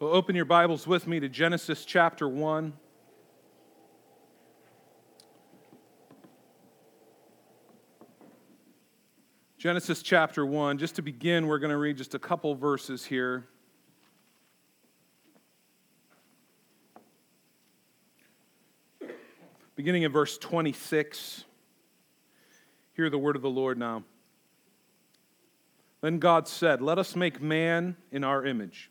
Well, open your Bibles with me to Genesis chapter 1. Genesis chapter 1. Just to begin, we're going to read just a couple verses here. Beginning in verse 26. Hear the word of the Lord now. Then God said, Let us make man in our image,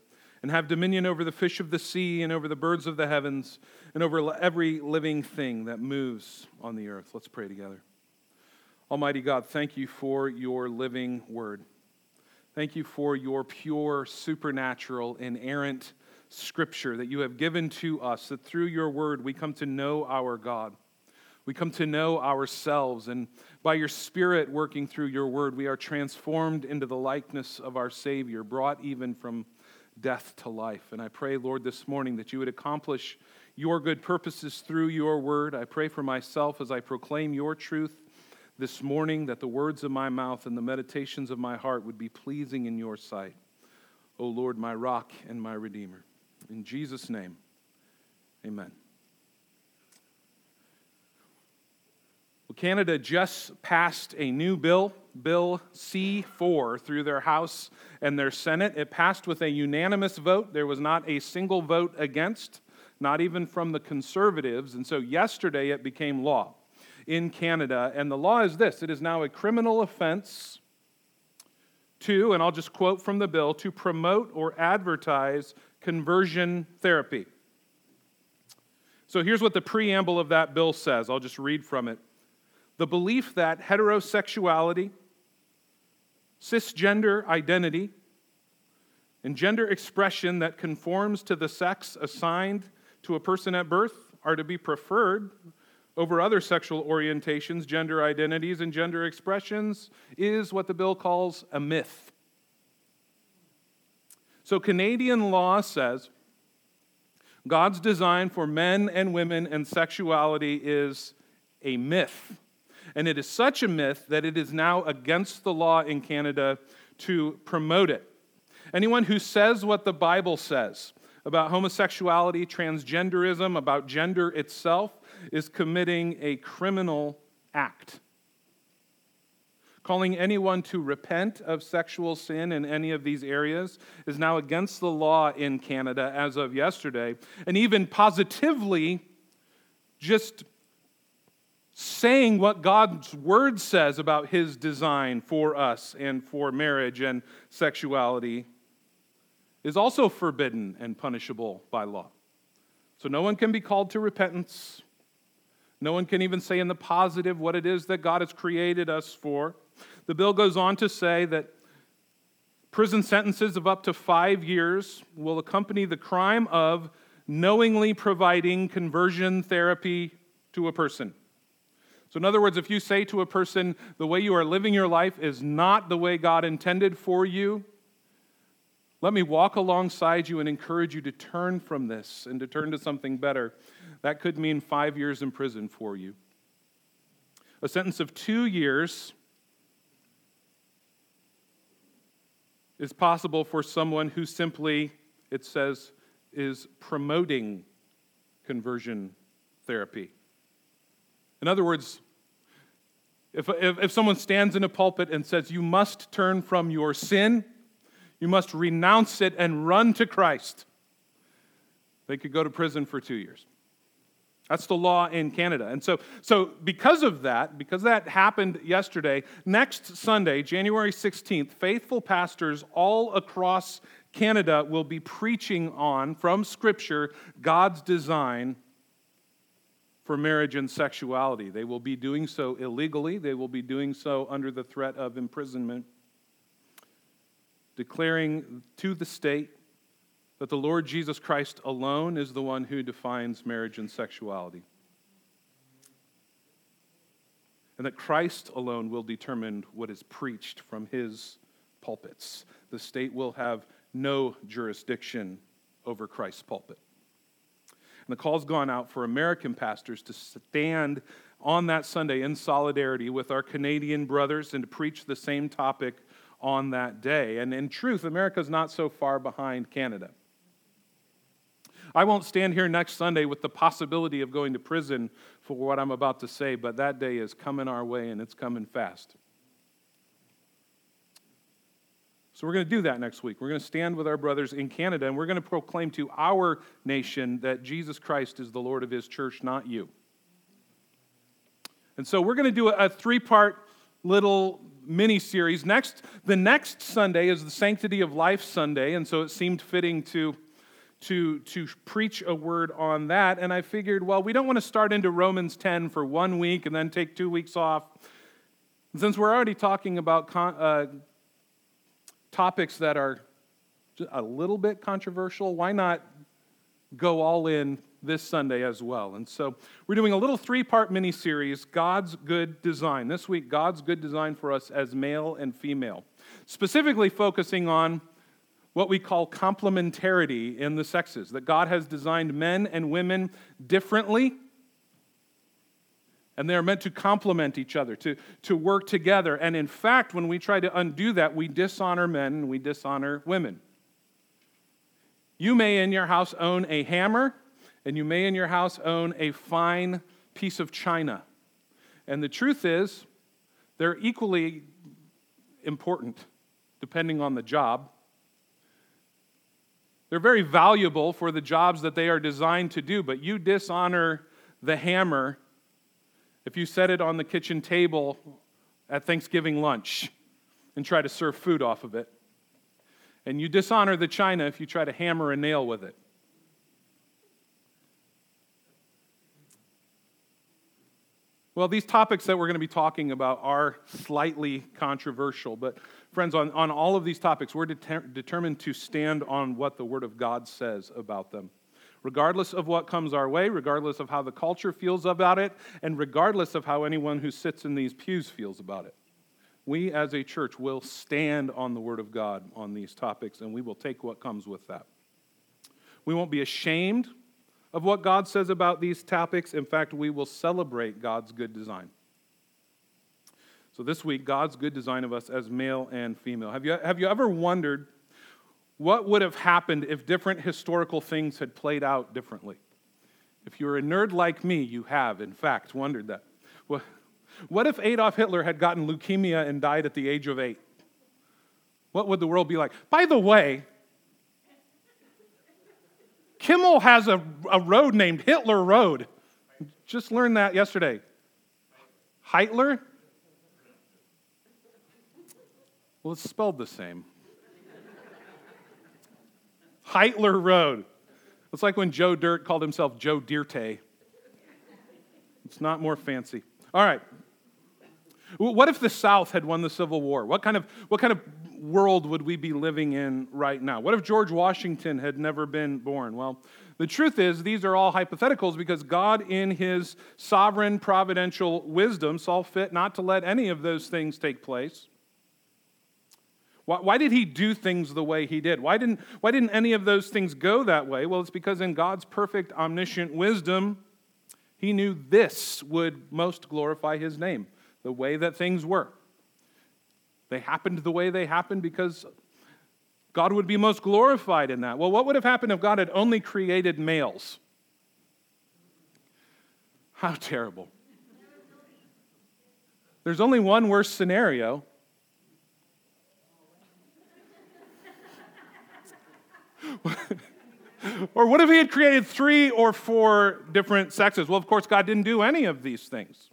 and have dominion over the fish of the sea, and over the birds of the heavens, and over every living thing that moves on the earth. Let's pray together. Almighty God, thank you for your living word. Thank you for your pure, supernatural, inerrant scripture that you have given to us, that through your word we come to know our God. We come to know ourselves, and by your Spirit working through your word, we are transformed into the likeness of our Savior, brought even from death to life. And I pray, Lord, this morning that you would accomplish your good purposes through your word. I pray for myself as I proclaim your truth this morning that the words of my mouth and the meditations of my heart would be pleasing in your sight. O Lord, my rock and my redeemer. In Jesus' name, amen. Well, Canada just passed a new bill, Bill C 4, through their House and their Senate. It passed with a unanimous vote. There was not a single vote against, not even from the conservatives. And so yesterday it became law in Canada. And the law is this it is now a criminal offense to, and I'll just quote from the bill, to promote or advertise conversion therapy. So here's what the preamble of that bill says. I'll just read from it the belief that heterosexuality, cisgender identity, and gender expression that conforms to the sex assigned to a person at birth are to be preferred over other sexual orientations, gender identities, and gender expressions is what the bill calls a myth. So, Canadian law says God's design for men and women and sexuality is a myth. And it is such a myth that it is now against the law in Canada to promote it. Anyone who says what the Bible says about homosexuality, transgenderism, about gender itself, is committing a criminal act. Calling anyone to repent of sexual sin in any of these areas is now against the law in Canada as of yesterday. And even positively, just saying what God's word says about his design for us and for marriage and sexuality is also forbidden and punishable by law. So no one can be called to repentance. No one can even say in the positive what it is that God has created us for. The bill goes on to say that prison sentences of up to five years will accompany the crime of knowingly providing conversion therapy to a person. So, in other words, if you say to a person, the way you are living your life is not the way God intended for you, let me walk alongside you and encourage you to turn from this and to turn to something better. That could mean five years in prison for you. A sentence of two years is possible for someone who simply, it says, is promoting conversion therapy. In other words, if, if, if, someone stands in a pulpit and says, You must turn from your sin, you must renounce it and run to Christ, they could go to prison for two years. That's the law in Canada. And so, so because of that, because that happened yesterday, next Sunday, January 16th, faithful pastors all across Canada will be preaching on, from Scripture, God's design for marriage and sexuality. They will be doing so illegally, they will be doing so under the threat of imprisonment, declaring to the state that the Lord Jesus Christ alone is the one who defines marriage and sexuality. And that Christ alone will determine what is preached from his pulpits. The state will have no jurisdiction over Christ's pulpit. And the call's gone out for American pastors to stand on that Sunday in solidarity with our Canadian brothers and to preach the same topic on that day. And in truth, America's not so far behind Canada. I won't stand here next Sunday with the possibility of going to prison for what I'm about to say, but that day is coming our way and it's coming fast. So we're going to do that next week. We're going to stand with our brothers in Canada and we're going to proclaim to our nation that Jesus Christ is the Lord of his church, not you. And so we're going to do a three part little mini series. Next, the next Sunday is the Sanctity of Life Sunday, and so it seemed fitting to to, to preach a word on that. And I figured, well, we don't want to start into Romans 10 for one week and then take two weeks off. Since we're already talking about con- uh, topics that are a little bit controversial, why not go all in this Sunday as well? And so we're doing a little three part mini series God's Good Design. This week, God's Good Design for us as male and female, specifically focusing on what we call complementarity in the sexes, that God has designed men and women differently, and they are meant to complement each other, to, to work together. And in fact, when we try to undo that, we dishonor men and we dishonor women. You may in your house own a hammer, and you may in your house own a fine piece of china. And the truth is, they're equally important depending on the job. They're very valuable for the jobs that they are designed to do, but you dishonor the hammer if you set it on the kitchen table at Thanksgiving lunch and try to serve food off of it. And you dishonor the china if you try to hammer a nail with it. Well, these topics that we're going to be talking about are slightly controversial, but friends, on, on all of these topics, we're determined to stand on what the Word of God says about them. Regardless of what comes our way, regardless of how the culture feels about it, and regardless of how anyone who sits in these pews feels about it. We as a church will stand on the Word of God on these topics, and we will take what comes with that. We won't be ashamed of what God says about these topics. In fact, we will celebrate God's good design. So, this week, God's good design of us as male and female. Have you, have you ever wondered what would have happened if different historical things had played out differently? If you're a nerd like me, you have, in fact, wondered that. What, what if Adolf Hitler had gotten leukemia and died at the age of eight? What would the world be like? By the way, Kimmel has a, a road named Hitler Road. Just learned that yesterday. Heitler? Well, it's spelled the same. Heitler Road. It's like when Joe Dirt called himself Joe Dirte. It's not more fancy. All right. What if the South had won the Civil War? What kind of, what kind of world would we be living in right now? What if George Washington had never been born? Well, the truth is, these are all hypotheticals because God, in his sovereign providential wisdom, saw fit not to let any of those things take place. Why, why, did he do things the way he did? Why didn't, why didn't any of those things go that way? Well, it's because in God's perfect omniscient wisdom, he knew this would most glorify his name, the way that things were. They happened the way they happened because God would be most glorified in that. Well, what would have happened if God had only created males? How terrible. There's only one worse scenario. or what if he had created three or four different sexes? Well, of course, God didn't do any of these things.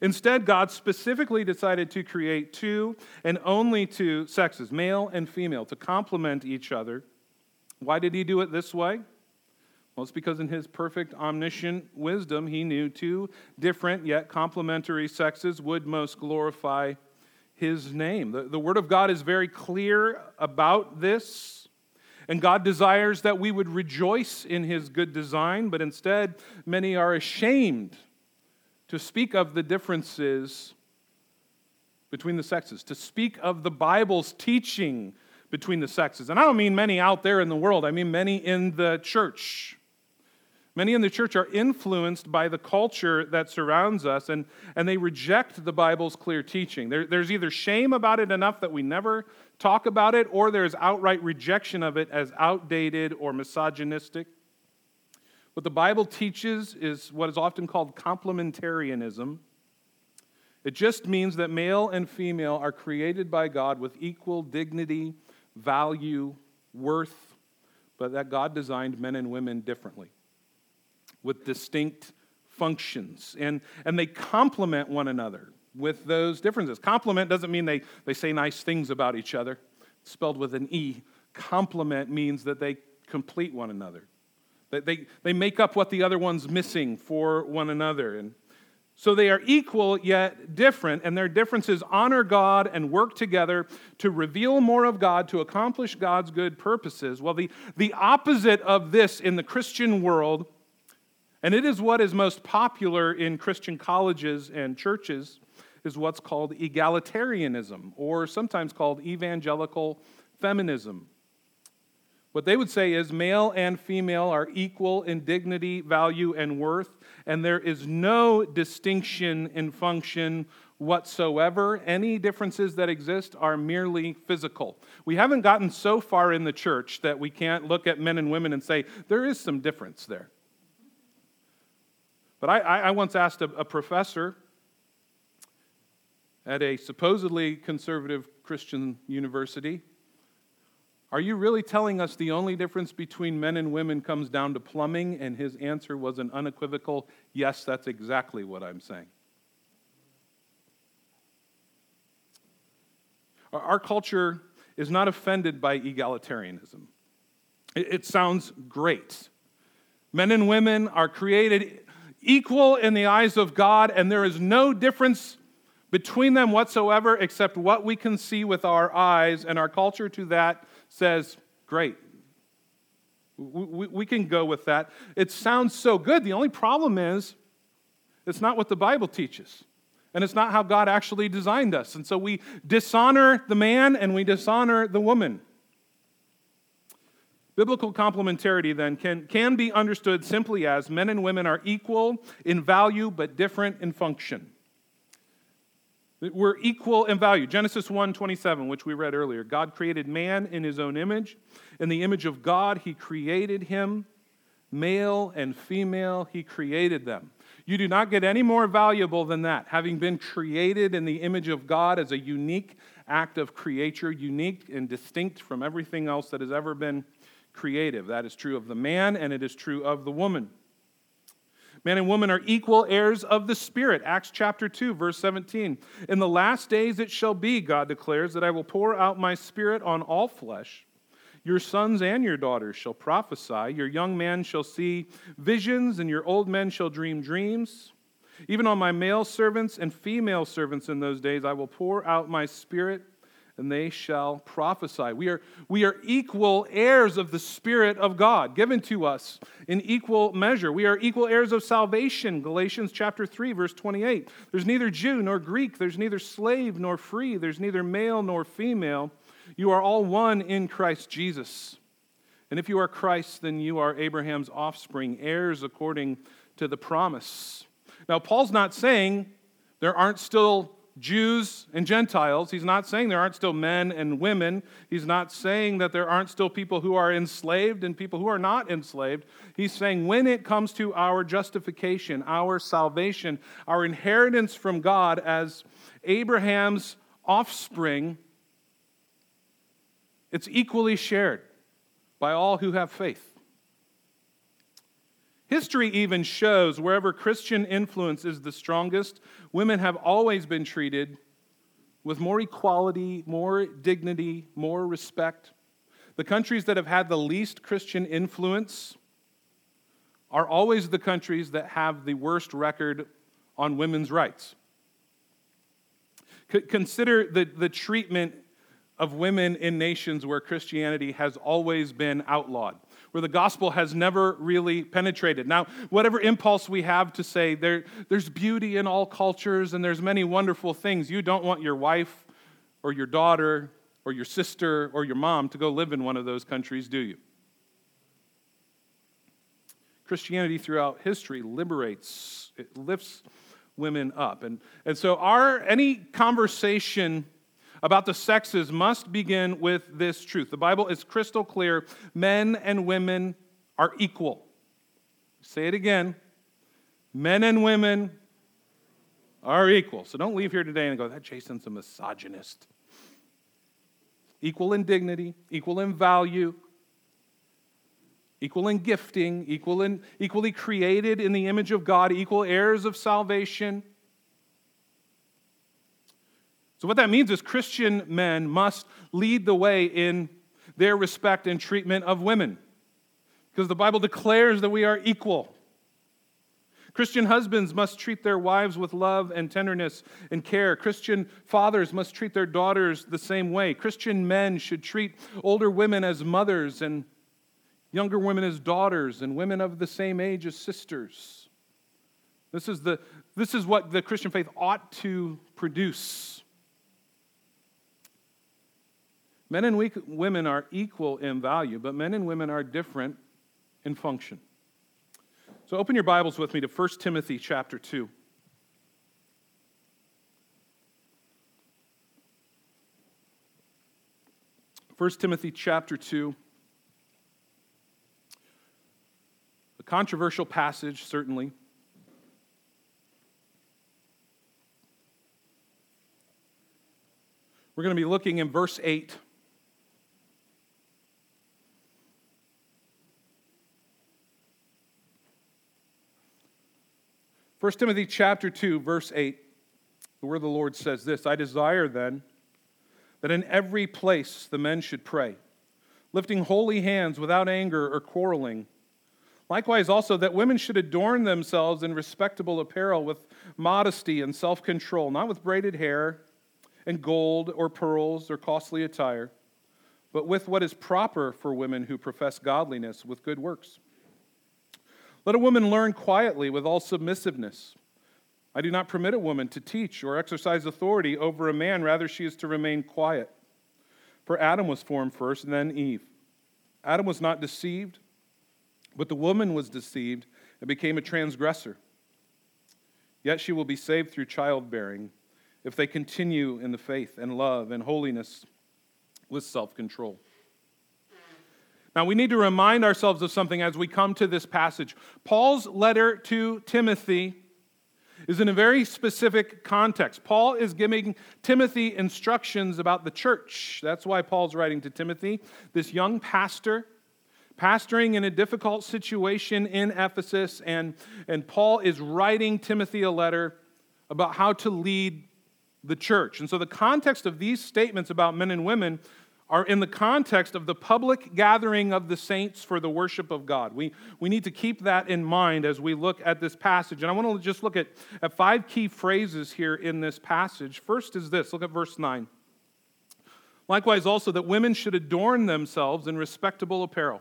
Instead, God specifically decided to create two and only two sexes, male and female, to complement each other. Why did he do it this way? Well, it's because in his perfect omniscient wisdom, he knew two different yet complementary sexes would most glorify his name. The, the Word of God is very clear about this. And God desires that we would rejoice in his good design, but instead, many are ashamed to speak of the differences between the sexes, to speak of the Bible's teaching between the sexes. And I don't mean many out there in the world, I mean many in the church. Many in the church are influenced by the culture that surrounds us, and, and they reject the Bible's clear teaching. There, there's either shame about it enough that we never talk about it, or there's outright rejection of it as outdated or misogynistic. What the Bible teaches is what is often called complementarianism. It just means that male and female are created by God with equal dignity, value, worth, but that God designed men and women differently with distinct functions. And, and they complement one another with those differences. Complement doesn't mean they, they say nice things about each other, it's spelled with an E. Complement means that they complete one another. That they, they make up what the other one's missing for one another. And so they are equal yet different, and their differences honor God and work together to reveal more of God, to accomplish God's good purposes. Well, the, the opposite of this in the Christian world and it is what is most popular in Christian colleges and churches is what's called egalitarianism or sometimes called evangelical feminism. What they would say is male and female are equal in dignity, value, and worth, and there is no distinction in function whatsoever. Any differences that exist are merely physical. We haven't gotten so far in the church that we can't look at men and women and say, there is some difference there. But I, I once asked a, a professor at a supposedly conservative Christian university, Are you really telling us the only difference between men and women comes down to plumbing? And his answer was an unequivocal, Yes, that's exactly what I'm saying. Our culture is not offended by egalitarianism. It sounds great. Men and women are created equal in the eyes of God, and there is no difference between them whatsoever except what we can see with our eyes, and our culture to that says, Great. We, we, can go with that. It sounds so good. The only problem is, it's not what the Bible teaches. And it's not how God actually designed us. And so we dishonor the man and we dishonor the woman. Biblical complementarity, then, can, can be understood simply as men and women are equal in value but different in function. We're equal in value. Genesis 1 27, which we read earlier. God created man in his own image. In the image of God, he created him. Male and female, he created them. You do not get any more valuable than that. Having been created in the image of God as a unique act of creature, unique and distinct from everything else that has ever been creative. That is true of the man and it is true of the woman. Man and woman are equal heirs of the Spirit. Acts chapter 2, verse 17. In the last days it shall be, God declares, that I will pour out my Spirit on all flesh. Your sons and your daughters shall prophesy. Your young men shall see visions, and your old men shall dream dreams. Even on my male servants and female servants in those days I will pour out my Spirit and they shall prophesy. We are, we are equal heirs of the Spirit of God, given to us in equal measure. We are equal heirs of salvation, Galatians chapter 3, verse 28. There's neither Jew nor Greek, there's neither slave nor free, there's neither male nor female. You are all one in Christ Jesus. And if you are Christ, then you are Abraham's offspring, heirs according to the promise. Now, Paul's not saying there aren't still Jews and Gentiles. He's not saying there aren't still men and women. He's not saying that there aren't still people who are enslaved and people who are not enslaved. He's saying when it comes to our justification, our salvation, our inheritance from God as Abraham's offspring, it's equally shared by all who have faith. History even shows wherever Christian influence is the strongest, women have always been treated with more equality, more dignity, more respect. The countries that have had the least Christian influence are always the countries that have the worst record on women's rights. Consider the, the treatment of women in nations where Christianity has always been outlawed, where the gospel has never really penetrated. Now, whatever impulse we have to say there, there's beauty in all cultures and there's many wonderful things, you don't want your wife or your daughter or your sister or your mom to go live in one of those countries, do you? Christianity throughout history liberates, it lifts women up. And, and so our any conversation about the sexes must begin with this truth. The Bible is crystal clear men and women are equal. Say it again. Men and women are equal. So don't leave here today and go, that Jason's a misogynist. Equal in dignity, equal in value, equal in gifting, equal in, equally created in the image of God, equal heirs of salvation. So, what that means is Christian men must lead the way in their respect and treatment of women, because the Bible declares that we are equal. Christian husbands must treat their wives with love and tenderness and care. Christian fathers must treat their daughters the same way. Christian men should treat older women as mothers and younger women as daughters, and women of the same age as sisters. This is, the, this is what the Christian faith ought to produce. Men and women are equal in value, but men and women are different in function. So open your Bibles with me to 1 Timothy chapter 2. 1 Timothy chapter 2. A controversial passage, certainly. We're going to be looking in verse 8. First Timothy chapter 2 verse 8 where the Lord says this I desire then that in every place the men should pray lifting holy hands without anger or quarreling Likewise, also, that women should adorn themselves in respectable apparel with modesty and self control, not with braided hair and gold or pearls or costly attire, but with what is proper for women who profess godliness with good works. Let a woman learn quietly with all submissiveness. I do not permit a woman to teach or exercise authority over a man, rather, she is to remain quiet. For Adam was formed first, and then Eve. Adam was not deceived but the woman was deceived and became a transgressor. Yet she will be saved through childbearing if they continue in the faith and love and holiness with self control. Now, we need to remind ourselves of something as we come to this passage. Paul's letter to Timothy is in a very specific context. Paul is giving Timothy instructions about the church. That's why Paul's writing to Timothy, this young pastor pastoring in a difficult situation in Ephesus, and, and Paul is writing Timothy a letter about how to lead the church. And so, the context of these statements about men and women are in the context of the public gathering of the saints for the worship of God. We, we need to keep that in mind as we look at this passage. And I want to just look at, at five key phrases here in this passage. First is this look at verse 9. Likewise, also, that women should adorn themselves in respectable apparel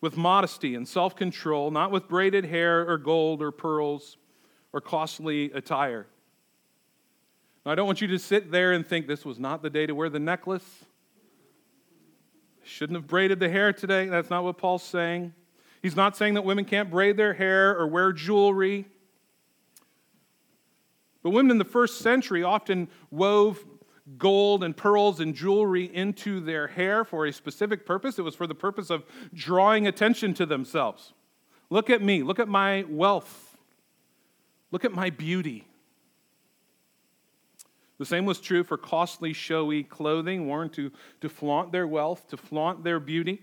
with modesty and self control, not with braided hair or gold or pearls or costly attire. Now, I don't want you to sit there and think this was not the day to wear the necklace. Shouldn't have braided the hair today. That's not what Paul's saying. He's not saying that women can't braid their hair or wear jewelry. But women in the first century often wove gold and pearls and jewelry into their hair for a specific purpose. It was for the purpose of drawing attention to themselves. Look at me. Look at my wealth. Look at my beauty. The same was true for costly, showy clothing worn to, to flaunt their wealth, to flaunt their beauty.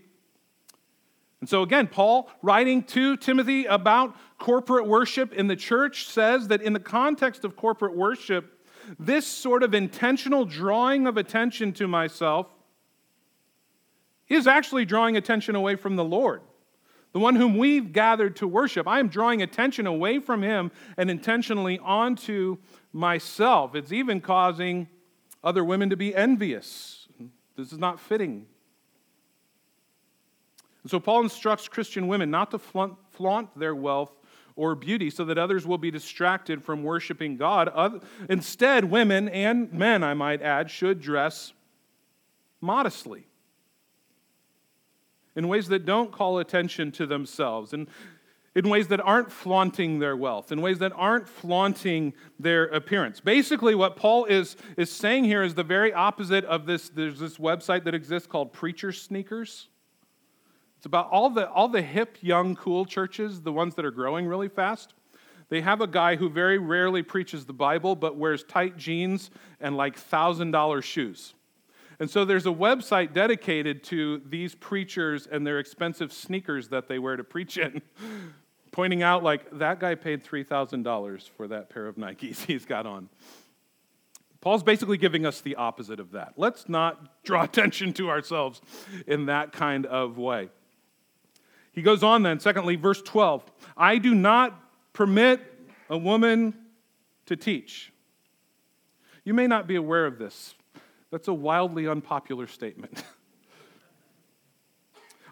And so, again, Paul, writing to Timothy about corporate worship in the church, says that in the context of corporate worship, this sort of intentional drawing of attention to myself is actually drawing attention away from the Lord, the one whom we've gathered to worship. I am drawing attention away from him and intentionally onto myself. It's even causing other women to be envious. This is not fitting. And so Paul instructs Christian women not to flaunt, flaunt their wealth or beauty so that others will be distracted from worshiping God. Instead, women and men, I might add, should dress modestly in ways that don't call attention to themselves, and in ways that aren't flaunting their wealth, in ways that aren't flaunting their appearance. Basically, what Paul is, is saying here is the very opposite of this. There's this website that exists called Preacher Sneakers. It's about all the, all the hip, young, cool churches, the ones that are growing really fast. They have a guy who very rarely preaches the Bible, but wears tight jeans and like $1,000 shoes. And so there's a website dedicated to these preachers and their expensive sneakers that they wear to preach in, pointing out, like, that guy paid $3,000 for that pair of Nikes he's got on. Paul's basically giving us the opposite of that. Let's not draw attention to ourselves in that kind of way. He goes on then, secondly, verse 12 I do not permit a woman to teach. You may not be aware of this. That's a wildly unpopular statement.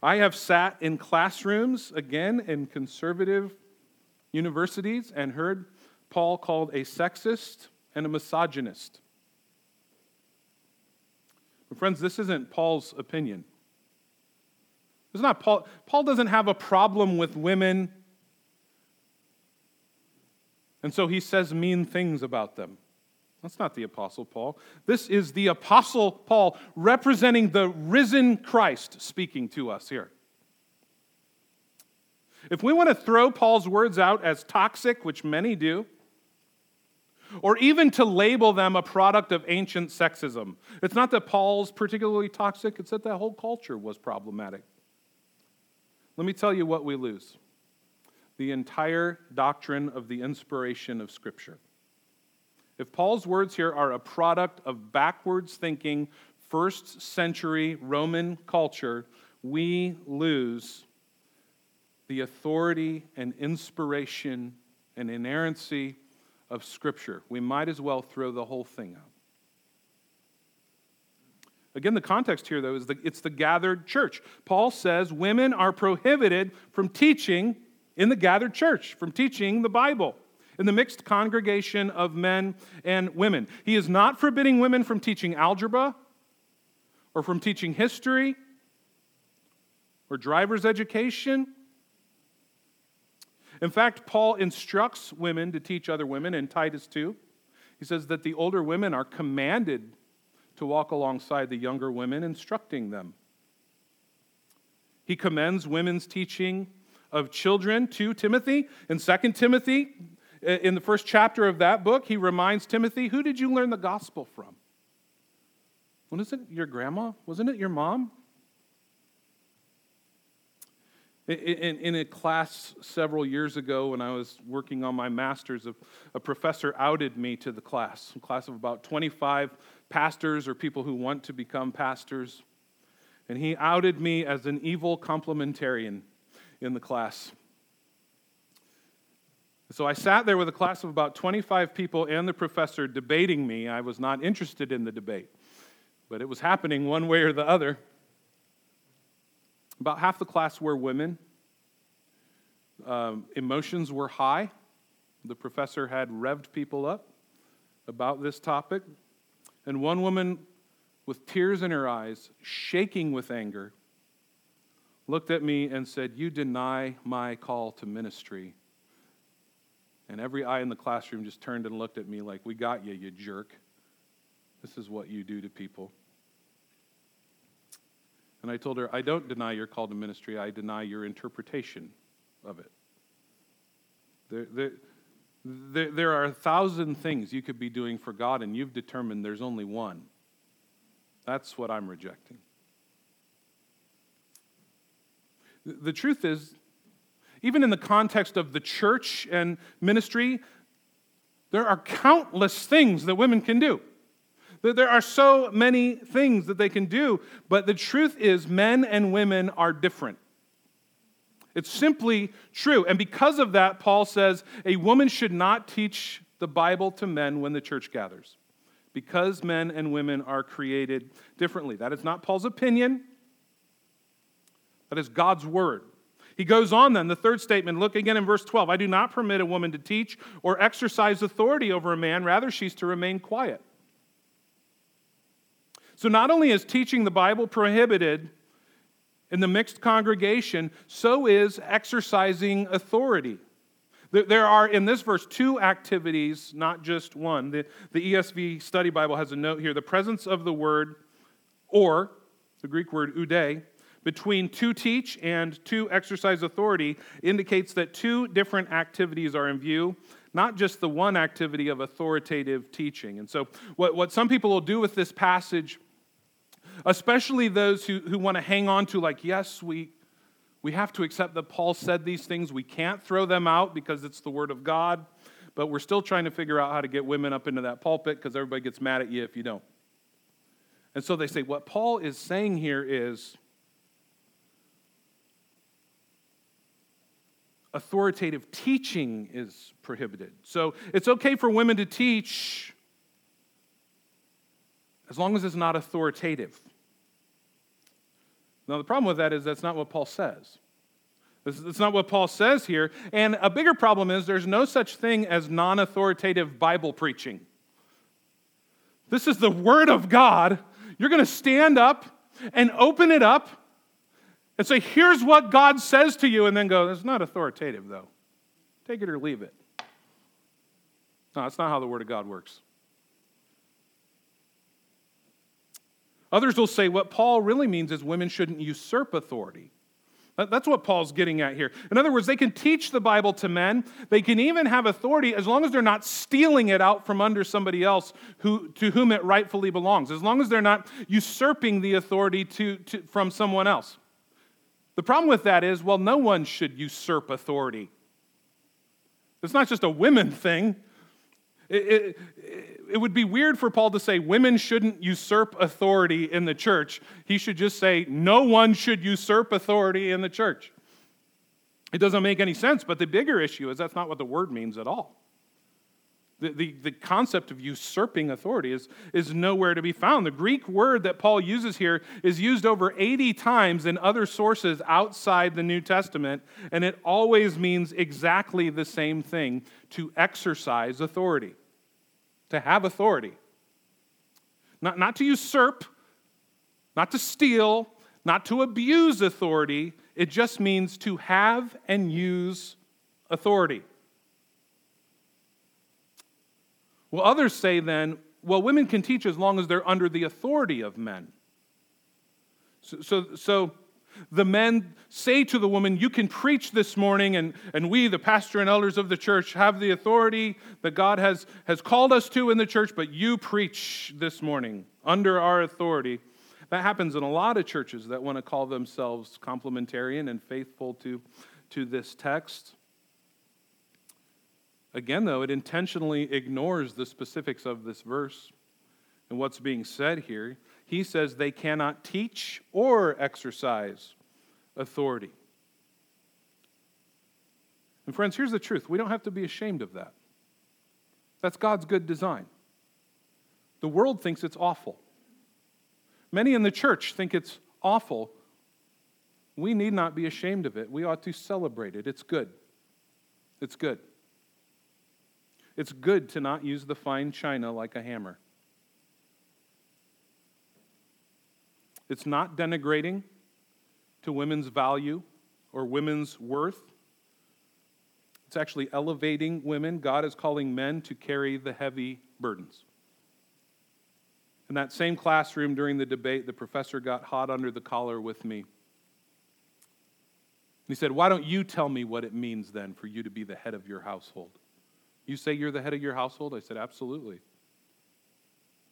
I have sat in classrooms, again, in conservative universities, and heard Paul called a sexist and a misogynist. But friends, this isn't Paul's opinion. It's not Paul. Paul doesn't have a problem with women, and so he says mean things about them. That's not the Apostle Paul. This is the Apostle Paul representing the risen Christ speaking to us here. If we want to throw Paul's words out as toxic, which many do, or even to label them a product of ancient sexism, it's not that Paul's particularly toxic, it's that that whole culture was problematic. Let me tell you what we lose the entire doctrine of the inspiration of Scripture. If Paul's words here are a product of backwards thinking, first century Roman culture, we lose the authority and inspiration and inerrancy of Scripture. We might as well throw the whole thing out. Again, the context here, though, is the, it's the gathered church. Paul says women are prohibited from teaching in the gathered church, from teaching the Bible in the mixed congregation of men and women. He is not forbidding women from teaching algebra or from teaching history or driver's education. In fact, Paul instructs women to teach other women in Titus 2. He says that the older women are commanded to walk alongside the younger women, instructing them. He commends women's teaching of children to Timothy. In 2 Timothy, in the first chapter of that book, he reminds Timothy, Who did you learn the gospel from? Wasn't it your grandma? Wasn't it your mom? In, a class several years ago, when I was working on my master's, a professor outed me to the class, a class of about 25 pastors or people who want to become pastors. And he outed me as an evil complementarian in the class. So I sat there with a class of about 25 people and the professor debating me. I was not interested in the debate, but it was happening one way or the other. About half the class were women. Um, emotions were high. The professor had revved people up about this topic. And one woman, with tears in her eyes, shaking with anger, looked at me and said, You deny my call to ministry and every eye in the classroom just turned and looked at me like, We got you, you jerk. This is what you do to people. And I told her, I don't deny your call to ministry, I deny your interpretation of it. There, there, there, are a thousand things you could be doing for God, and you've determined there's only one. That's what I'm rejecting. The truth is, even in the context of the church and ministry, there are countless things that women can do. There are so many things that they can do, but the truth is, men and women are different. It's simply true. And because of that, Paul says a woman should not teach the Bible to men when the church gathers. because men and women are created differently. That is not Paul's opinion, that is God's word. He goes on then, the third statement, look again in verse 12. I do not permit a woman to teach or exercise authority over a man, rather, she's to remain quiet. So, not only is teaching the Bible prohibited in the mixed congregation, so is exercising authority. There are, in this verse, two activities, not just one. The, ESV Study Bible has a note here the presence of the word, or the Greek word oude, between to teach and to exercise authority indicates that two different activities are in view, not just the one activity of authoritative teaching. And so, what, what some people will do with this passage, especially those who, who want to hang on to, like, yes, we, we have to accept that Paul said these things. We can't throw them out because it's the Word of God, but we're still trying to figure out how to get women up into that pulpit because everybody gets mad at you if you don't. And so they say, what Paul is saying here is authoritative teaching is prohibited. So it's okay for women to teach as long as it's not authoritative. Now, the problem with that is that's not what Paul says. That's not what Paul says here. And a bigger problem is there's no such thing as non authoritative Bible preaching. This is the Word of God. You're going to stand up and open it up and say, Here's what God says to you, and then go, It's not authoritative, though. Take it or leave it. No, that's not how the Word of God works. Others will say what Paul really means is women shouldn't usurp authority. That's what Paul's getting at here. In other words, they can teach the Bible to men. They can even have authority as long as they're not stealing it out from under somebody else who, to whom it rightfully belongs, as long as they're not usurping the authority to, to, from someone else. The problem with that is, well, no one should usurp authority. It's not just a women thing, it, it, it, would be weird for Paul to say women shouldn't usurp authority in the church. He should just say no one should usurp authority in the church. It doesn't make any sense, but the bigger issue is that's not what the word means at all. The, the, the concept of usurping authority is, is nowhere to be found. The Greek word that Paul uses here is used over 80 times in other sources outside the New Testament, and it always means exactly the same thing to exercise authority to have authority. Not, not to usurp, not to steal, not to abuse authority. It just means to have and use authority. Well, others say then, well, women can teach as long as they're under the authority of men. So, so, so the men say to the woman, You can preach this morning, and, and we, the pastor and elders of the church, have the authority that God has, has called us to in the church, but you preach this morning under our authority. That happens in a lot of churches that want to call themselves complementarian and faithful to, to this text. Again, though, it intentionally ignores the specifics of this verse and what's being said here he says they cannot teach or exercise authority. And, friends, here's the truth we don't have to be ashamed of that. That's God's good design. The world thinks it's awful. Many in the church think it's awful. We need not be ashamed of it. We ought to celebrate it. It's good. It's good. It's good to not use the fine china like a hammer. It's not denigrating to women's value or women's worth. It's actually elevating women. God is calling men to carry the heavy burdens. In that same classroom during the debate, the professor got hot under the collar with me. He said, Why don't you tell me what it means then for you to be the head of your household? You say you're the head of your household? I said, Absolutely.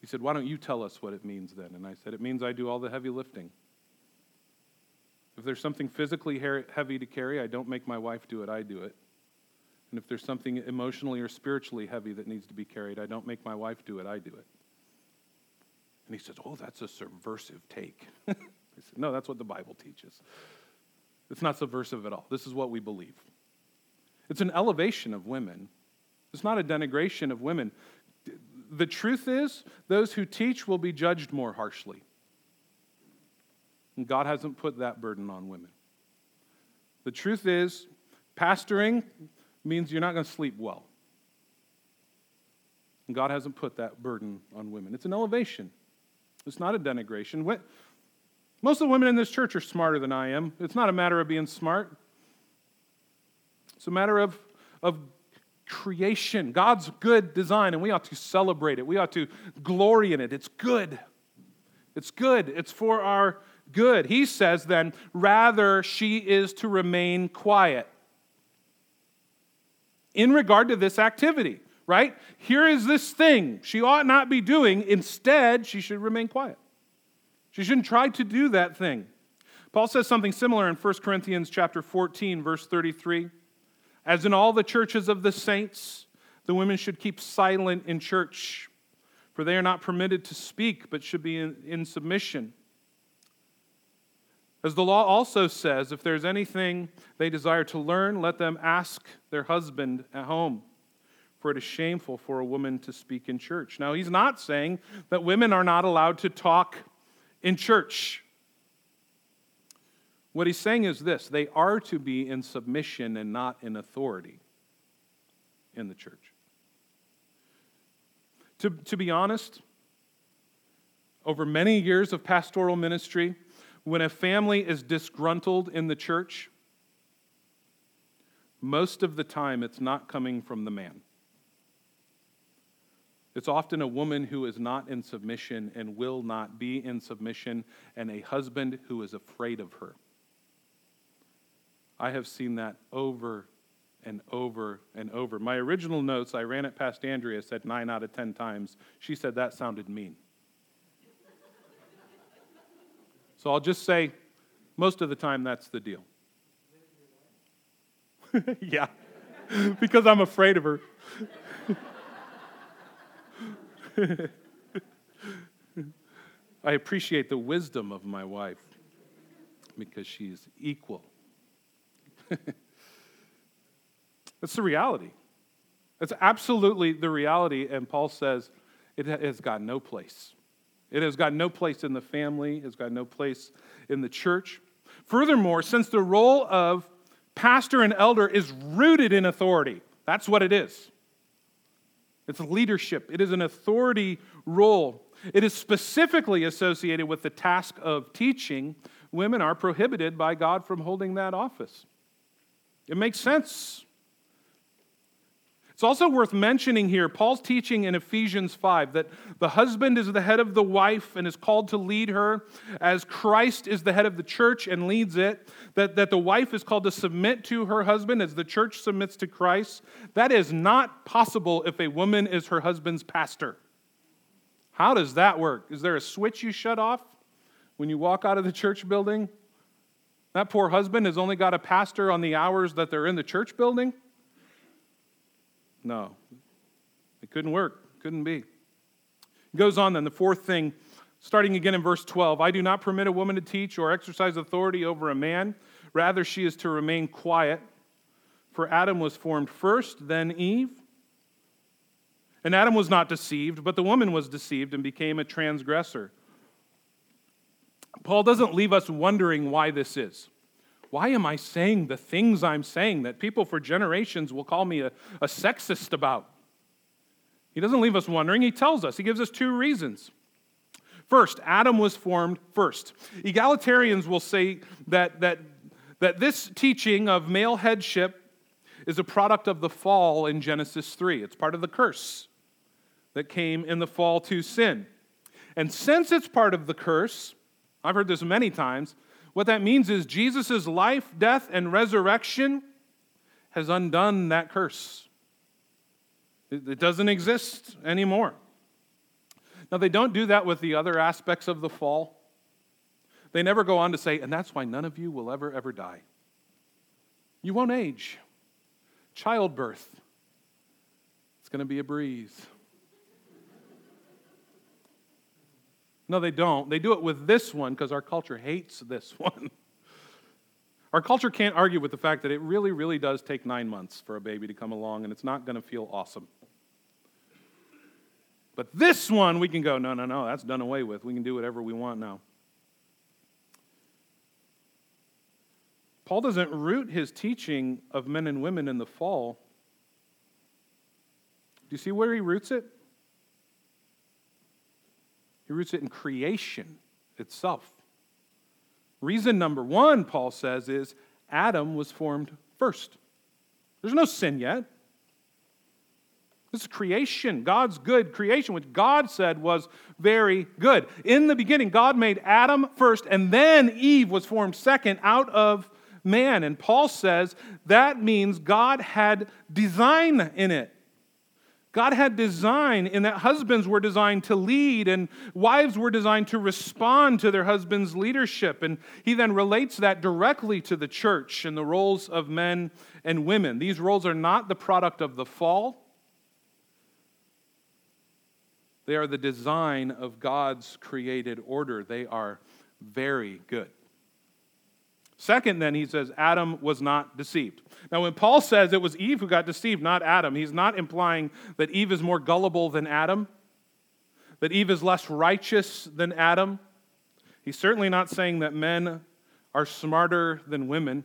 He said, Why don't you tell us what it means then? And I said, It means I do all the heavy lifting. If there's something physically heavy to carry, I don't make my wife do it, I do it. And if there's something emotionally or spiritually heavy that needs to be carried, I don't make my wife do it, I do it. And he says, Oh, that's a subversive take. I said, No, that's what the Bible teaches. It's not subversive at all. This is what we believe. It's an elevation of women, it's not a denigration of women the truth is, those who teach will be judged more harshly. And God hasn't put that burden on women. The truth is, pastoring means you're not going to sleep well. And God hasn't put that burden on women. It's an elevation, it's not a denigration. Most of the women in this church are smarter than I am. It's not a matter of being smart, it's a matter of, of creation, God's good design, and we ought to celebrate it. We ought to glory in it. It's good. It's good. It's for our good. He says then, rather, she is to remain quiet. In regard to this activity, right? Here is this thing she ought not be doing. Instead, she should remain quiet. She shouldn't try to do that thing. Paul says something similar in 1 Corinthians chapter 14 verse 33. As in all the churches of the saints, the women should keep silent in church, for they are not permitted to speak, but should be in, in submission. As the law also says, if there's anything they desire to learn, let them ask their husband at home, for it is shameful for a woman to speak in church. Now, he's not saying that women are not allowed to talk in church. What he's saying is this they are to be in submission and not in authority in the church. To, to be honest, over many years of pastoral ministry, when a family is disgruntled in the church, most of the time it's not coming from the man. It's often a woman who is not in submission and will not be in submission, and a husband who is afraid of her. I have seen that over and over and over. My original notes, I ran it past Andrea, said nine out of 10 times. She said that sounded mean. so I'll just say, most of the time, that's the deal. yeah, because I'm afraid of her. I appreciate the wisdom of my wife because she's equal That's the reality. That's absolutely the reality. And Paul says it has got no place. It has got no place in the family, it has got no place in the church. Furthermore, since the role of pastor and elder is rooted in authority, that's what it is. It's leadership, it is an authority role. It is specifically associated with the task of teaching. Women are prohibited by God from holding that office. It makes sense. It's also worth mentioning here Paul's teaching in Ephesians 5 that the husband is the head of the wife and is called to lead her, as Christ is the head of the church and leads it, that, that the wife is called to submit to her husband as the church submits to Christ. That is not possible if a woman is her husband's pastor. How does that work? Is there a switch you shut off when you walk out of the church building? That poor husband has only got a pastor on the hours that they're in the church building? No. It couldn't work. Couldn't be. It goes on then, the fourth thing, starting again in verse 12 I do not permit a woman to teach or exercise authority over a man. Rather, she is to remain quiet. For Adam was formed first, then Eve. And Adam was not deceived, but the woman was deceived and became a transgressor. Paul doesn't leave us wondering why this is. Why am I saying the things I'm saying that people for generations will call me a, a sexist about? He doesn't leave us wondering. He tells us, he gives us two reasons. First, Adam was formed first. Egalitarians will say that, that, that this teaching of male headship is a product of the fall in Genesis 3. It's part of the curse that came in the fall to sin. And since it's part of the curse, I've heard this many times. What that means is Jesus' life, death, and resurrection has undone that curse. It doesn't exist anymore. Now, they don't do that with the other aspects of the fall. They never go on to say, and that's why none of you will ever, ever die. You won't age. Childbirth, it's going to be a breeze. No, they don't. They do it with this one because our culture hates this one. Our culture can't argue with the fact that it really, really does take nine months for a baby to come along and it's not going to feel awesome. But this one, we can go, no, no, no, that's done away with. We can do whatever we want now. Paul doesn't root his teaching of men and women in the fall. Do you see where he roots it? He roots it in creation itself. Reason number one, Paul says, is Adam was formed first. There's no sin yet. This is creation, God's good creation, which God said was very good. In the beginning, God made Adam first, and then Eve was formed second out of man. And Paul says that means God had design in it. God had design in that husbands were designed to lead and wives were designed to respond to their husband's leadership. And he then relates that directly to the church and the roles of men and women. These roles are not the product of the fall, they are the design of God's created order. They are very good. Second, then, he says Adam was not deceived. Now, when Paul says it was Eve who got deceived, not Adam, he's not implying that Eve is more gullible than Adam, that Eve is less righteous than Adam. He's certainly not saying that men are smarter than women.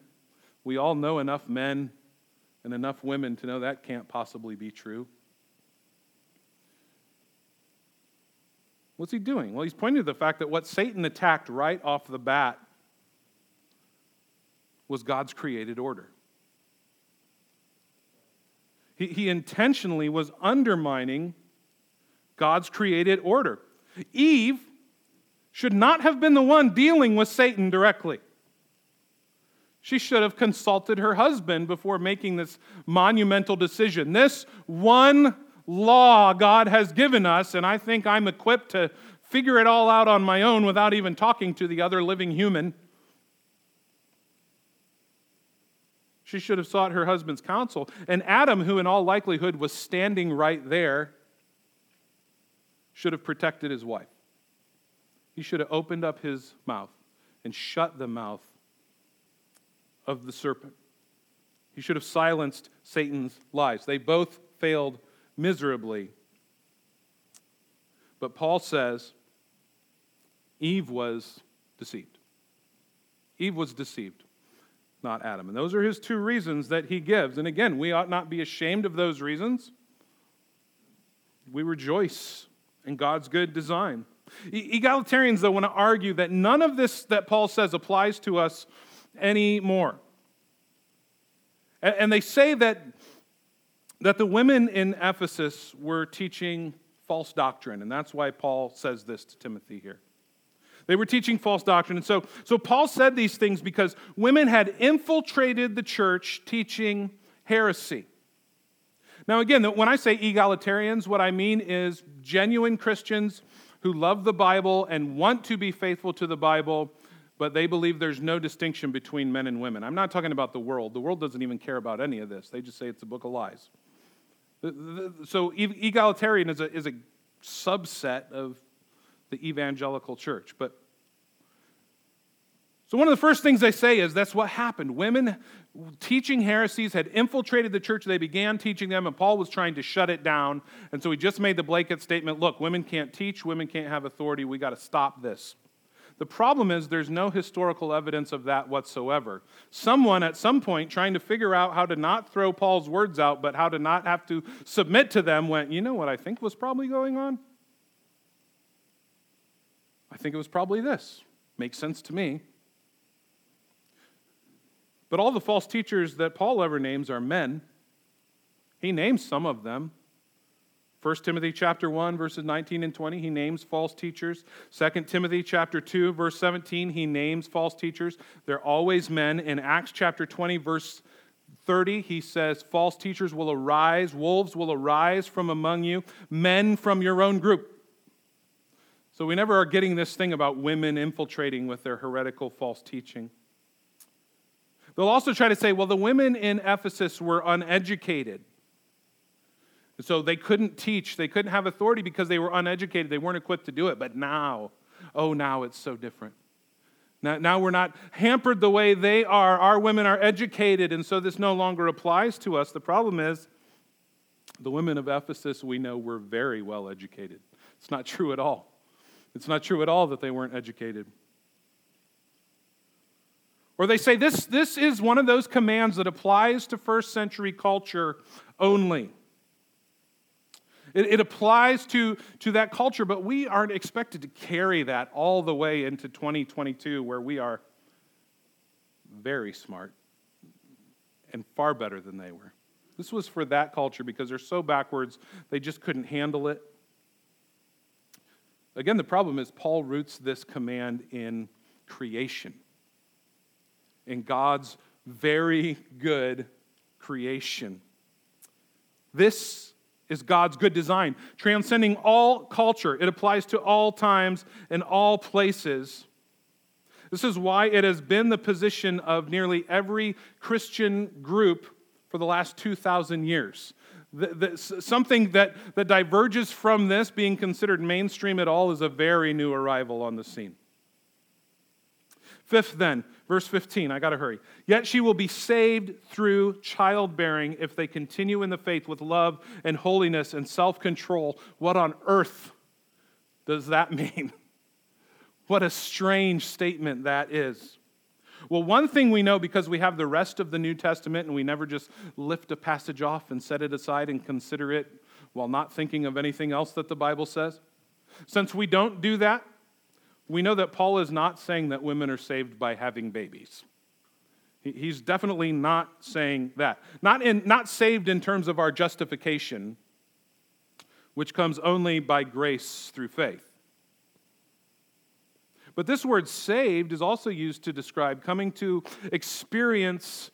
We all know enough men and enough women to know that can't possibly be true. What's he doing? Well, he's pointing to the fact that what Satan attacked right off the bat was God's created order. He, he intentionally was undermining God's created order. Eve should not have been the one dealing with Satan directly. She should have consulted her husband before making this monumental decision. This one law God has given us, and I think I'm equipped to figure it all out on my own without even talking to the other living human. She should have sought her husband's counsel. And Adam, who in all likelihood was standing right there, should have protected his wife. He should have opened up his mouth and shut the mouth of the serpent. He should have silenced Satan's lies. They both failed miserably. But Paul says Eve was deceived. Eve was deceived not Adam. And those are his two reasons that he gives. And again, we ought not be ashamed of those reasons. We rejoice in God's good design. Egalitarians, though, want to argue that none of this that Paul says applies to us anymore. And they say that, that the women in Ephesus were teaching false doctrine, and that's why Paul says this to Timothy here. They were teaching false doctrine. And so, so Paul said these things because women had infiltrated the church teaching heresy. Now, again, when I say egalitarians, what I mean is genuine Christians who love the Bible and want to be faithful to the Bible, but they believe there's no distinction between men and women. I'm not talking about the world. The world doesn't even care about any of this, they just say it's a book of lies. So, egalitarian is a, is a subset of the evangelical church. But so one of the first things they say is that's what happened. Women teaching heresies had infiltrated the church. They began teaching them, and Paul was trying to shut it down. And so he just made the blanket statement look, women can't teach, women can't have authority. We got to stop this. The problem is there's no historical evidence of that whatsoever. Someone at some point trying to figure out how to not throw Paul's words out, but how to not have to submit to them went, you know what I think was probably going on? I think it was probably this. Makes sense to me. But all the false teachers that Paul ever names are men. He names some of them. 1 Timothy chapter 1 verses 19 and 20 he names false teachers. 2 Timothy chapter 2 verse 17 he names false teachers. They're always men. In Acts chapter 20 verse 30 he says false teachers will arise, wolves will arise from among you, men from your own group. So we never are getting this thing about women infiltrating with their heretical false teaching. They'll also try to say, well, the women in Ephesus were uneducated. So they couldn't teach, they couldn't have authority because they were uneducated. They weren't equipped to do it. But now, oh, now it's so different. Now, now we're not hampered the way they are. Our women are educated, and so this no longer applies to us. The problem is, The women of Ephesus, we know, were very well educated. It's not true at all. It's not true at all that they weren't educated. Or they say this, this is one of those commands that applies to first century culture only. It, it, applies to, to that culture, but we aren't expected to carry that all the way into 2022, where we are very smart and far better than they were. This was for that culture because they're so backwards, they just couldn't handle it. Again, the problem is Paul roots this command in creation, in God's very good creation. This is God's good design, transcending all culture. It applies to all times and all places. This is why it has been the position of nearly every Christian group for the last 2,000 years. The, the, something that, that diverges from this being considered mainstream at all is a very new arrival on the scene. Fifth, then, verse 15, I got to hurry. Yet she will be saved through childbearing if they continue in the faith with love and holiness and self control. What on earth does that mean? What a strange statement that is. Well, one thing we know because we have the rest of the New Testament and we never just lift a passage off and set it aside and consider it while not thinking of anything else that the Bible says. Since we don't do that, we know that Paul is not saying that women are saved by having babies. He's definitely not saying that. Not, in, not saved in terms of our justification, which comes only by grace through faith. But this word saved is also used to describe coming to experience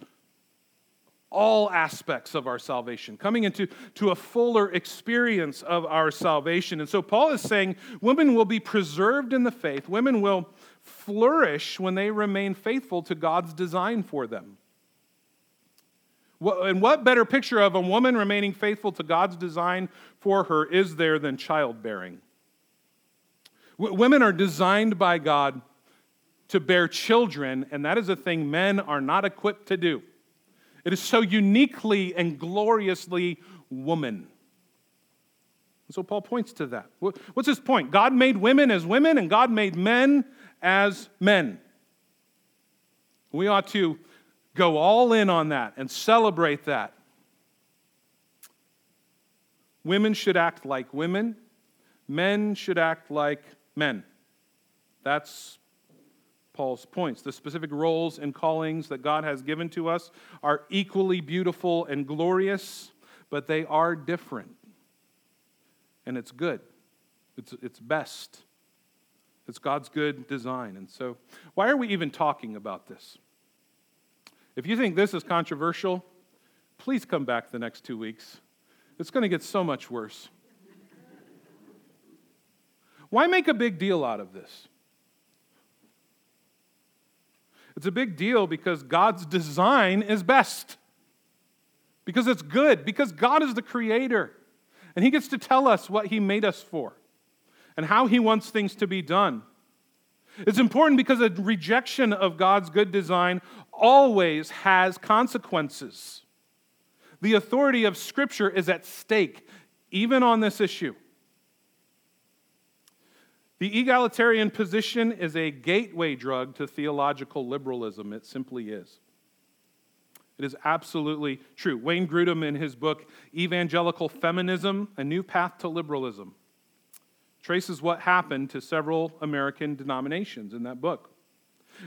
all aspects of our salvation, coming into to a fuller experience of our salvation. And so Paul is saying women will be preserved in the faith, women will flourish when they remain faithful to God's design for them. And what better picture of a woman remaining faithful to God's design for her is there than childbearing? Women are designed by God to bear children, and that is a thing men are not equipped to do. It is so uniquely and gloriously woman. So Paul points to that. What's his point? God made women as women, and God made men as men. We ought to go all in on that and celebrate that. Women should act like women, men should act like men. That's Paul's points. The specific roles and callings that God has given to us are equally beautiful and glorious, but they are different. And it's good, it's, it's best. It's God's good design. And so, why are we even talking about this? If you think this is controversial, please come back the next two weeks. It's going to get so much worse. Why make a big deal out of this? It's a big deal because God's design is best, because it's good, because God is the creator, and He gets to tell us what He made us for and how He wants things to be done. It's important because a rejection of God's good design always has consequences. The authority of Scripture is at stake, even on this issue. The egalitarian position is a gateway drug to theological liberalism. It simply is. It is absolutely true. Wayne Grudem, in his book Evangelical Feminism A New Path to Liberalism, traces what happened to several American denominations in that book.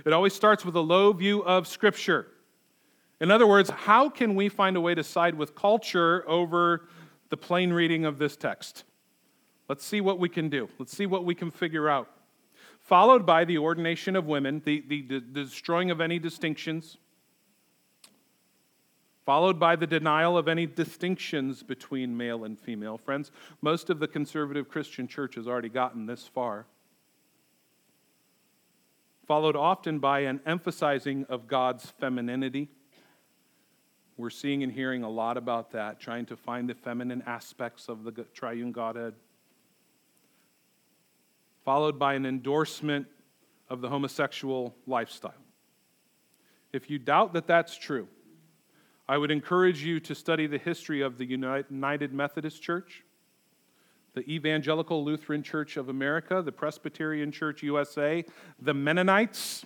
It always starts with a low view of Scripture. In other words, how can we find a way to side with culture over the plain reading of this text? Let's see what we can do. Let's see what we can figure out. Followed by the ordination of women, the, the, the destroying of any distinctions, followed by the denial of any distinctions between male and female. Friends, most of the conservative Christian church has already gotten this far. Followed often by an emphasizing of God's femininity. We're seeing and hearing a lot about that, trying to find the feminine aspects of the triune Godhead followed by an endorsement of the homosexual lifestyle. If you doubt that that's true, I would encourage you to study the history of the United Methodist Church, the Evangelical Lutheran Church of America, the Presbyterian Church USA, the Mennonites.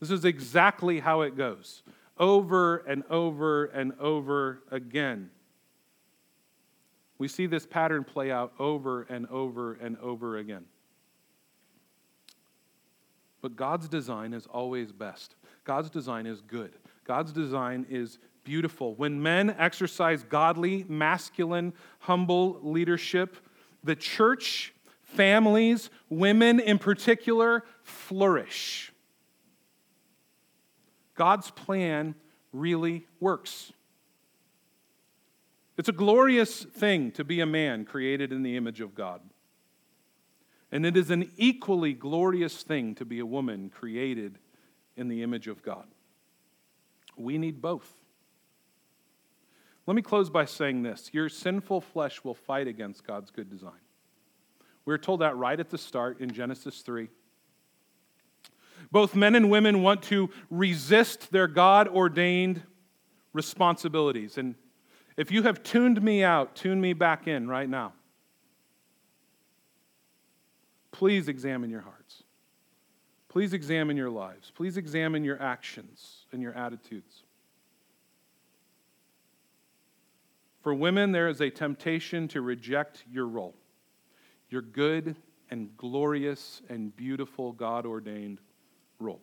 This is exactly how it goes over and over and over again. We see this pattern play out over and over and over again. But God's design is always best. God's design is good. God's design is beautiful. When men exercise godly, masculine, humble leadership, the church, families, women in particular, flourish. God's plan really works. It's a glorious thing to be a man created in the image of God. And it is an equally glorious thing to be a woman created in the image of God. We need both. Let me close by saying this Your sinful flesh will fight against God's good design. We're told that right at the start in Genesis 3. Both men and women want to resist their God ordained responsibilities. And if you have tuned me out, tune me back in right now. Please examine your hearts. Please examine your lives. Please examine your actions and your attitudes. For women, there is a temptation to reject your role, your good and glorious and beautiful God ordained role.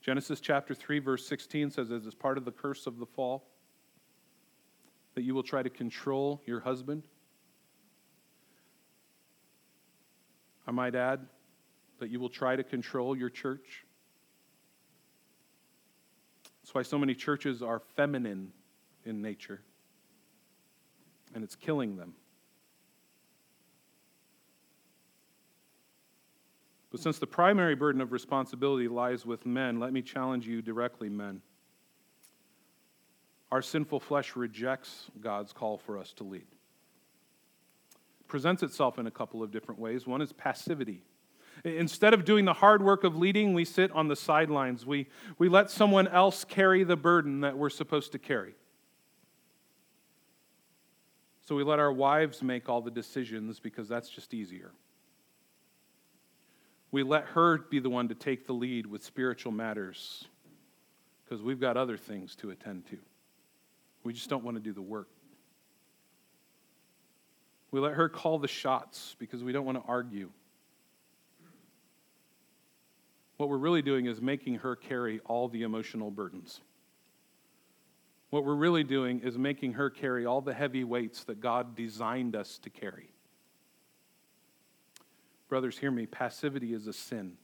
Genesis chapter 3, verse 16 says, as part of the curse of the fall, that you will try to control your husband. I might add that you will try to control your church. That's why so many churches are feminine in nature, and it's killing them. But since the primary burden of responsibility lies with men, let me challenge you directly, men. Our sinful flesh rejects God's call for us to lead. Presents itself in a couple of different ways. One is passivity. Instead of doing the hard work of leading, we sit on the sidelines. We, we let someone else carry the burden that we're supposed to carry. So we let our wives make all the decisions because that's just easier. We let her be the one to take the lead with spiritual matters because we've got other things to attend to. We just don't want to do the work. We let her call the shots because we don't want to argue. What we're really doing is making her carry all the emotional burdens. What we're really doing is making her carry all the heavy weights that God designed us to carry. Brothers, hear me. Passivity is a sin.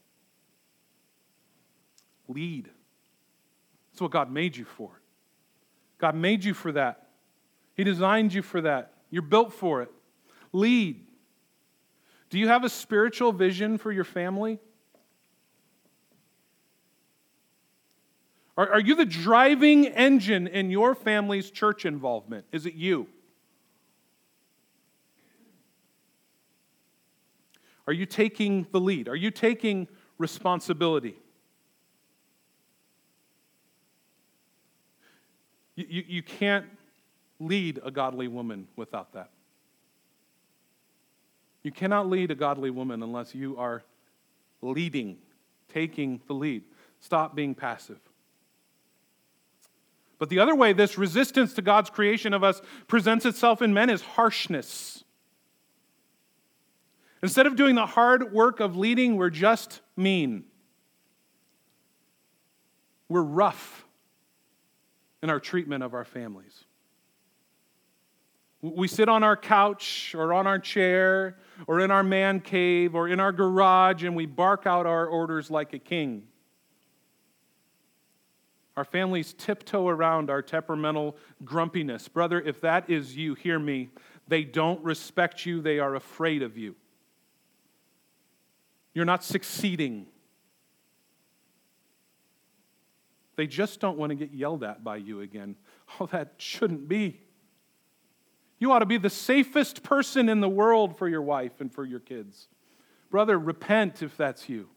Lead. That's what God made you for. God made you for that. He designed you for that. You're built for it. Lead. Do you have a spiritual vision for your family? Are, are you the driving engine in your family's church involvement? Is it you? Are you taking the lead? Are you taking responsibility? You, you, you can't lead a godly woman without that. You cannot lead a godly woman unless you are leading, taking the lead. Stop being passive. But the other way this resistance to God's creation of us presents itself in men is harshness. Instead of doing the hard work of leading, we're just mean. We're rough in our treatment of our families. We sit on our couch or on our chair or in our man cave or in our garage and we bark out our orders like a king. Our families tiptoe around our temperamental grumpiness. Brother, if that is you, hear me. They don't respect you, they are afraid of you. You're not succeeding. They just don't want to get yelled at by you again. Oh, that shouldn't be. You ought to be the safest person in the world for your wife and for your kids. Brother, repent if that's you.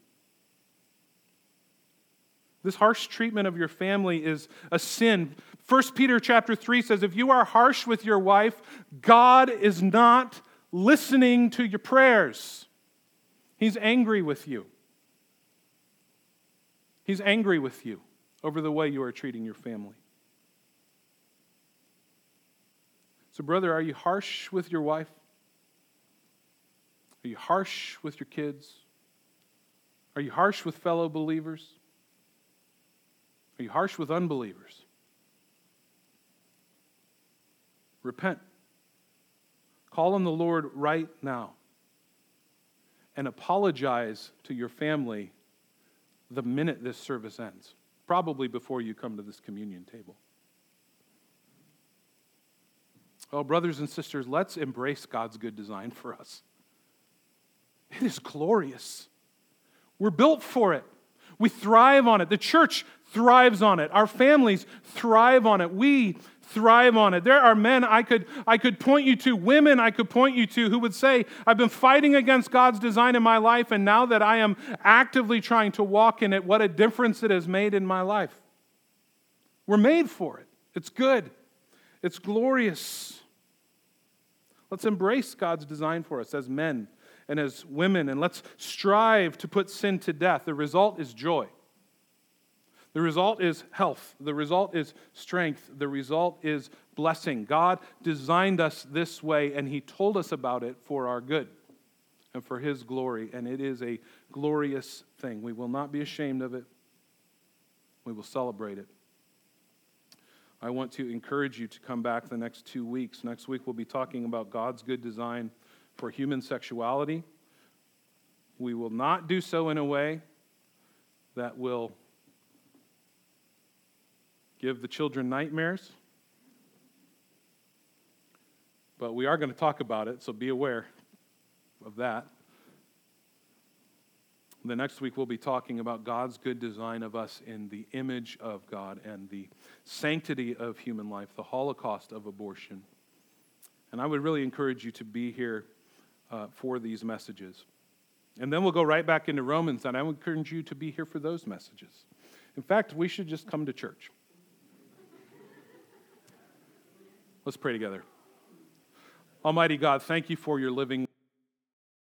This harsh treatment of your family is a sin. 1 Peter chapter 3 says if you are harsh with your wife, God is not listening to your prayers. He's angry with you. He's angry with you over the way you are treating your family. So, brother, are you harsh with your wife? Are you harsh with your kids? Are you harsh with fellow believers? Are you harsh with unbelievers? Repent. Call on the Lord right now and apologize to your family the minute this service ends, probably before you come to this communion table. Well, brothers and sisters, let's embrace God's good design for us. It is glorious. We're built for it. We thrive on it. The church thrives on it. Our families thrive on it. We thrive on it. There are men I could, I could point you to, women I could point you to, who would say, I've been fighting against God's design in my life, and now that I am actively trying to walk in it, what a difference it has made in my life. We're made for it. It's good, it's glorious. Let's embrace God's design for us as men and as women, and let's strive to put sin to death. The result is joy. The result is health. The result is strength. The result is blessing. God designed us this way, and He told us about it for our good and for His glory. And it is a glorious thing. We will not be ashamed of it, we will celebrate it. I want to encourage you to come back the next two weeks. Next week, we'll be talking about God's good design for human sexuality. We will not do so in a way that will give the children nightmares. But we are going to talk about it, so be aware of that. The next week, we'll be talking about God's good design of us in the image of God and the sanctity of human life, the holocaust of abortion. And I would really encourage you to be here uh, for these messages. And then we'll go right back into Romans, and I would encourage you to be here for those messages. In fact, we should just come to church. Let's pray together. Almighty God, thank you for your living